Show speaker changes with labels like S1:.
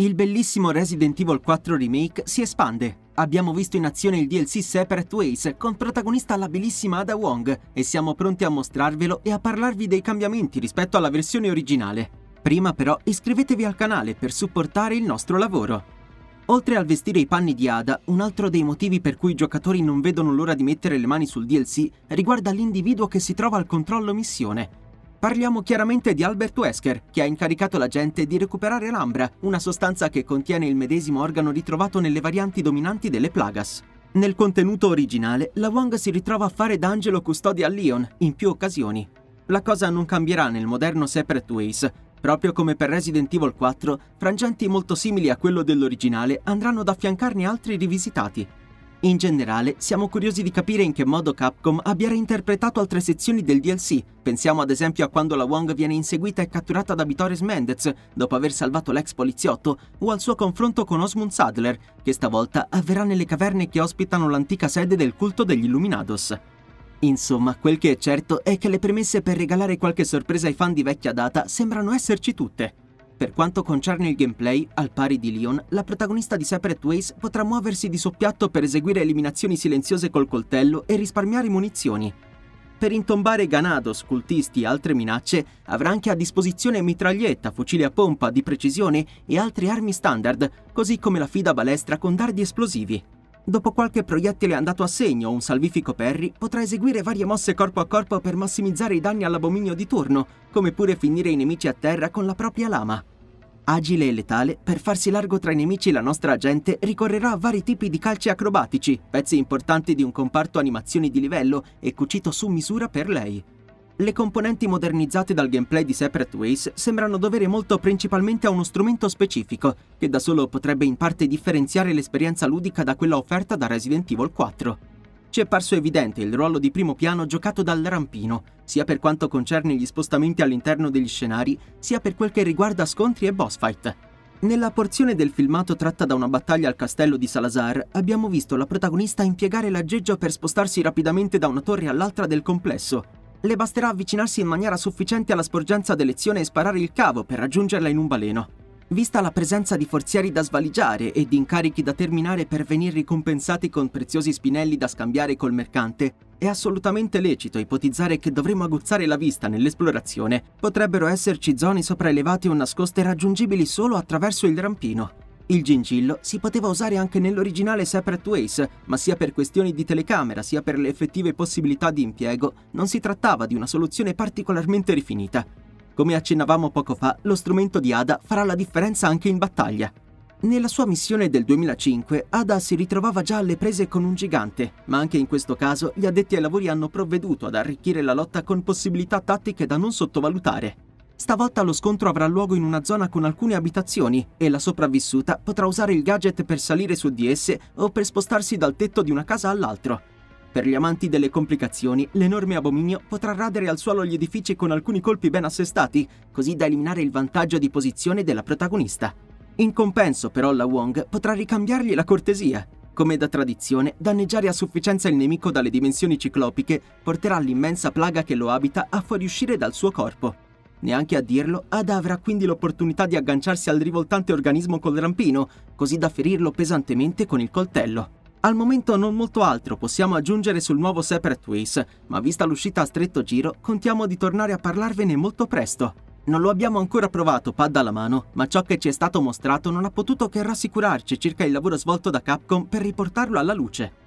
S1: Il bellissimo Resident Evil 4 Remake si espande. Abbiamo visto in azione il DLC Separate Ways con protagonista la bellissima Ada Wong e siamo pronti a mostrarvelo e a parlarvi dei cambiamenti rispetto alla versione originale. Prima però iscrivetevi al canale per supportare il nostro lavoro. Oltre al vestire i panni di Ada, un altro dei motivi per cui i giocatori non vedono l'ora di mettere le mani sul DLC riguarda l'individuo che si trova al controllo missione. Parliamo chiaramente di Albert Wesker, che ha incaricato la gente di recuperare l'ambra, una sostanza che contiene il medesimo organo ritrovato nelle varianti dominanti delle Plagas. Nel contenuto originale, la Wong si ritrova a fare da angelo custode a Leon, in più occasioni. La cosa non cambierà nel moderno Separate Ways. Proprio come per Resident Evil 4, frangenti molto simili a quello dell'originale andranno ad affiancarne altri rivisitati, in generale, siamo curiosi di capire in che modo Capcom abbia reinterpretato altre sezioni del DLC. Pensiamo ad esempio a quando la Wong viene inseguita e catturata da Vitores Mendez dopo aver salvato l'ex poliziotto, o al suo confronto con Osmond Sadler, che stavolta avverrà nelle caverne che ospitano l'antica sede del culto degli Illuminados. Insomma, quel che è certo è che le premesse per regalare qualche sorpresa ai fan di vecchia data sembrano esserci tutte. Per quanto concerne il gameplay, al pari di Leon, la protagonista di Separate Ways potrà muoversi di soppiatto per eseguire eliminazioni silenziose col coltello e risparmiare munizioni. Per intombare Ganados, cultisti e altre minacce, avrà anche a disposizione mitraglietta, fucili a pompa di precisione e altre armi standard, così come la fida balestra con dardi esplosivi. Dopo qualche proiettile andato a segno o un salvifico Perry, potrà eseguire varie mosse corpo a corpo per massimizzare i danni all'abominio di turno, come pure finire i nemici a terra con la propria lama. Agile e letale, per farsi largo tra i nemici la nostra agente ricorrerà a vari tipi di calci acrobatici, pezzi importanti di un comparto animazioni di livello e cucito su misura per lei. Le componenti modernizzate dal gameplay di Separate Ways sembrano dovere molto principalmente a uno strumento specifico, che da solo potrebbe in parte differenziare l'esperienza ludica da quella offerta da Resident Evil 4. Ci è parso evidente il ruolo di primo piano giocato dal rampino, sia per quanto concerne gli spostamenti all'interno degli scenari, sia per quel che riguarda scontri e boss fight. Nella porzione del filmato tratta da una battaglia al castello di Salazar, abbiamo visto la protagonista impiegare l'aggeggio per spostarsi rapidamente da una torre all'altra del complesso, le basterà avvicinarsi in maniera sufficiente alla sporgenza d'elezione e sparare il cavo per raggiungerla in un baleno. Vista la presenza di forzieri da svaligiare e di incarichi da terminare per venire ricompensati con preziosi spinelli da scambiare col mercante, è assolutamente lecito ipotizzare che dovremmo aguzzare la vista nell'esplorazione. Potrebbero esserci zone sopraelevate o nascoste raggiungibili solo attraverso il rampino. Il gingillo si poteva usare anche nell'originale Separate Ways, ma sia per questioni di telecamera sia per le effettive possibilità di impiego, non si trattava di una soluzione particolarmente rifinita. Come accennavamo poco fa, lo strumento di Ada farà la differenza anche in battaglia. Nella sua missione del 2005, Ada si ritrovava già alle prese con un gigante, ma anche in questo caso gli addetti ai lavori hanno provveduto ad arricchire la lotta con possibilità tattiche da non sottovalutare. Stavolta lo scontro avrà luogo in una zona con alcune abitazioni e la sopravvissuta potrà usare il gadget per salire su di esse o per spostarsi dal tetto di una casa all'altro. Per gli amanti delle complicazioni, l'enorme abominio potrà radere al suolo gli edifici con alcuni colpi ben assestati, così da eliminare il vantaggio di posizione della protagonista. In compenso, però, la Wong potrà ricambiargli la cortesia. Come da tradizione, danneggiare a sufficienza il nemico dalle dimensioni ciclopiche porterà l'immensa plaga che lo abita a fuoriuscire dal suo corpo. Neanche a dirlo, Ada avrà quindi l'opportunità di agganciarsi al rivoltante organismo col rampino, così da ferirlo pesantemente con il coltello. Al momento non molto altro possiamo aggiungere sul nuovo Separate Ways, ma vista l'uscita a stretto giro, contiamo di tornare a parlarvene molto presto. Non lo abbiamo ancora provato pad alla mano, ma ciò che ci è stato mostrato non ha potuto che rassicurarci circa il lavoro svolto da Capcom per riportarlo alla luce.